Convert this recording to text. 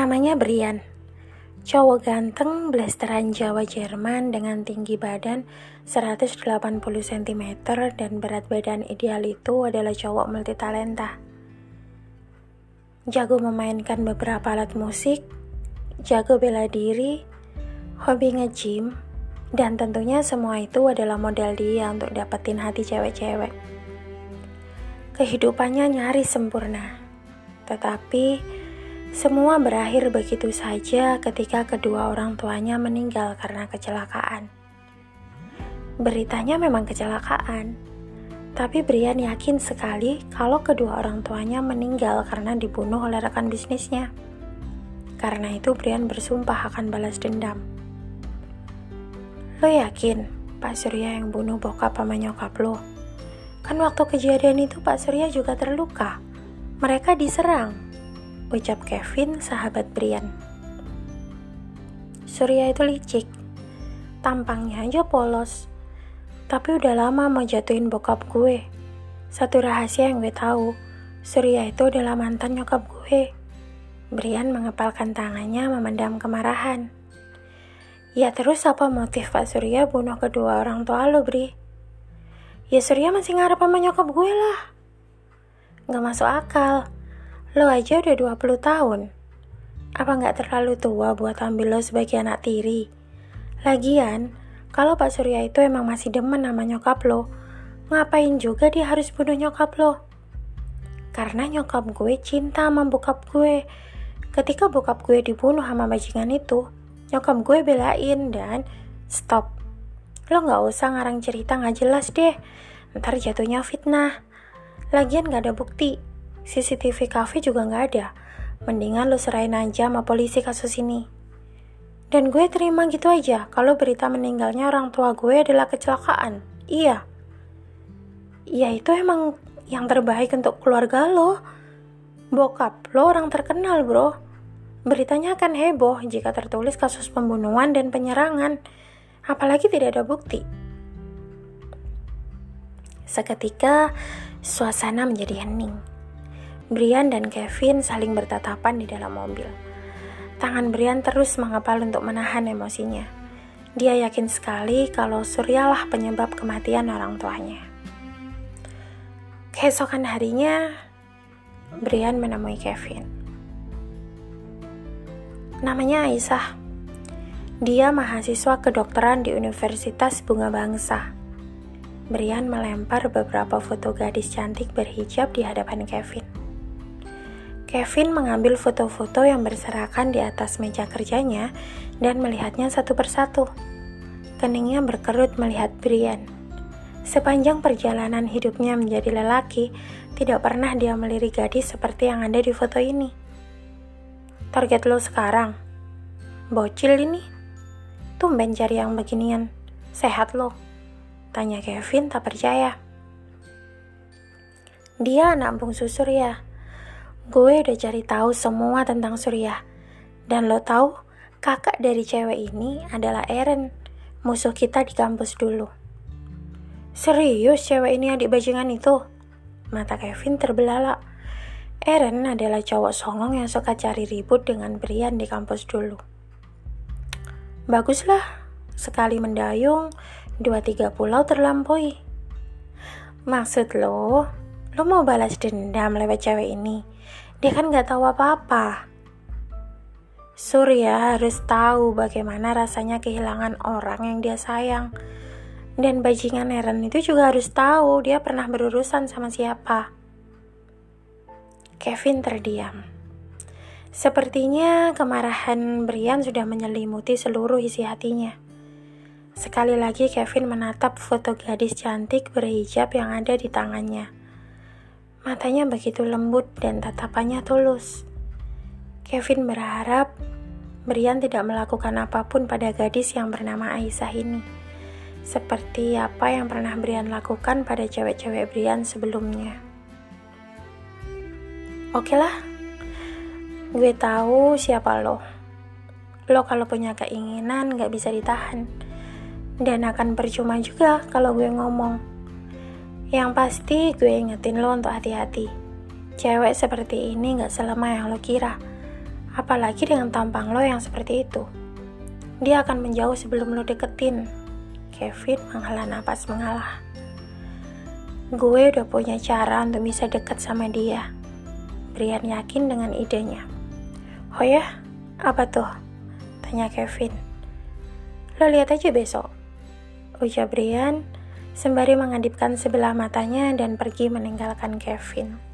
Namanya Brian. Cowok ganteng blasteran Jawa Jerman dengan tinggi badan 180 cm dan berat badan ideal itu adalah cowok multitalenta. Jago memainkan beberapa alat musik, jago bela diri, hobi nge-gym, dan tentunya semua itu adalah model dia untuk dapetin hati cewek-cewek. Kehidupannya nyaris sempurna, tetapi semua berakhir begitu saja ketika kedua orang tuanya meninggal karena kecelakaan. Beritanya memang kecelakaan, tapi Brian yakin sekali kalau kedua orang tuanya meninggal karena dibunuh oleh rekan bisnisnya. Karena itu Brian bersumpah akan balas dendam. Lo yakin Pak Surya yang bunuh bokap sama nyokap lo? Kan waktu kejadian itu Pak Surya juga terluka. Mereka diserang ucap Kevin, sahabat Brian. Surya itu licik, tampangnya aja polos. Tapi udah lama mau jatuhin bokap gue. Satu rahasia yang gue tahu, Surya itu adalah mantan nyokap gue. Brian mengepalkan tangannya memendam kemarahan. Ya terus apa motif Pak Surya bunuh kedua orang tua lo, Bri? Ya Surya masih ngarep sama nyokap gue lah. Gak masuk akal. Lo aja udah 20 tahun. Apa nggak terlalu tua buat ambil lo sebagai anak tiri? Lagian, kalau Pak Surya itu emang masih demen sama nyokap lo, ngapain juga dia harus bunuh nyokap lo? Karena nyokap gue cinta sama bokap gue. Ketika bokap gue dibunuh sama bajingan itu, nyokap gue belain dan stop. Lo nggak usah ngarang cerita nggak jelas deh, ntar jatuhnya fitnah. Lagian nggak ada bukti, CCTV cafe juga nggak ada. Mendingan lo serahin aja sama polisi kasus ini. Dan gue terima gitu aja kalau berita meninggalnya orang tua gue adalah kecelakaan. Iya. Iya itu emang yang terbaik untuk keluarga lo. Bokap lo orang terkenal bro. Beritanya akan heboh jika tertulis kasus pembunuhan dan penyerangan. Apalagi tidak ada bukti. Seketika, suasana menjadi hening. Brian dan Kevin saling bertatapan di dalam mobil. Tangan Brian terus mengepal untuk menahan emosinya. Dia yakin sekali kalau Suryalah penyebab kematian orang tuanya. Keesokan harinya, Brian menemui Kevin. Namanya Aisyah. Dia mahasiswa kedokteran di Universitas Bunga Bangsa. Brian melempar beberapa foto gadis cantik berhijab di hadapan Kevin. Kevin mengambil foto-foto yang berserakan di atas meja kerjanya dan melihatnya satu persatu. Keningnya berkerut melihat Brian. Sepanjang perjalanan hidupnya menjadi lelaki, tidak pernah dia melirik gadis seperti yang ada di foto ini. Target lo sekarang? Bocil ini? Tumben cari yang beginian. Sehat lo? Tanya Kevin tak percaya. Dia anak bungsu Surya Gue udah cari tahu semua tentang Surya. Dan lo tahu, kakak dari cewek ini adalah Eren, musuh kita di kampus dulu. Serius cewek ini adik bajingan itu? Mata Kevin terbelalak. Eren adalah cowok songong yang suka cari ribut dengan Brian di kampus dulu. Baguslah, sekali mendayung, dua tiga pulau terlampaui. Maksud lo, lo mau balas dendam lewat cewek ini? Dia kan gak tahu apa-apa. Surya harus tahu bagaimana rasanya kehilangan orang yang dia sayang. Dan bajingan Eren itu juga harus tahu dia pernah berurusan sama siapa. Kevin terdiam. Sepertinya kemarahan Brian sudah menyelimuti seluruh isi hatinya. Sekali lagi Kevin menatap foto gadis cantik berhijab yang ada di tangannya. Matanya begitu lembut dan tatapannya tulus. Kevin berharap Brian tidak melakukan apa pun pada gadis yang bernama Aisyah ini. Seperti apa yang pernah Brian lakukan pada cewek-cewek Brian sebelumnya. Oke lah, gue tahu siapa lo. Lo kalau punya keinginan gak bisa ditahan. Dan akan percuma juga kalau gue ngomong. Yang pasti gue ingetin lo untuk hati-hati. Cewek seperti ini gak selemah yang lo kira. Apalagi dengan tampang lo yang seperti itu. Dia akan menjauh sebelum lo deketin. Kevin menghela napas mengalah. Gue udah punya cara untuk bisa deket sama dia. Brian yakin dengan idenya. Oh ya, apa tuh? Tanya Kevin. Lo lihat aja besok. Ujar Brian sembari mengadipkan sebelah matanya dan pergi meninggalkan Kevin.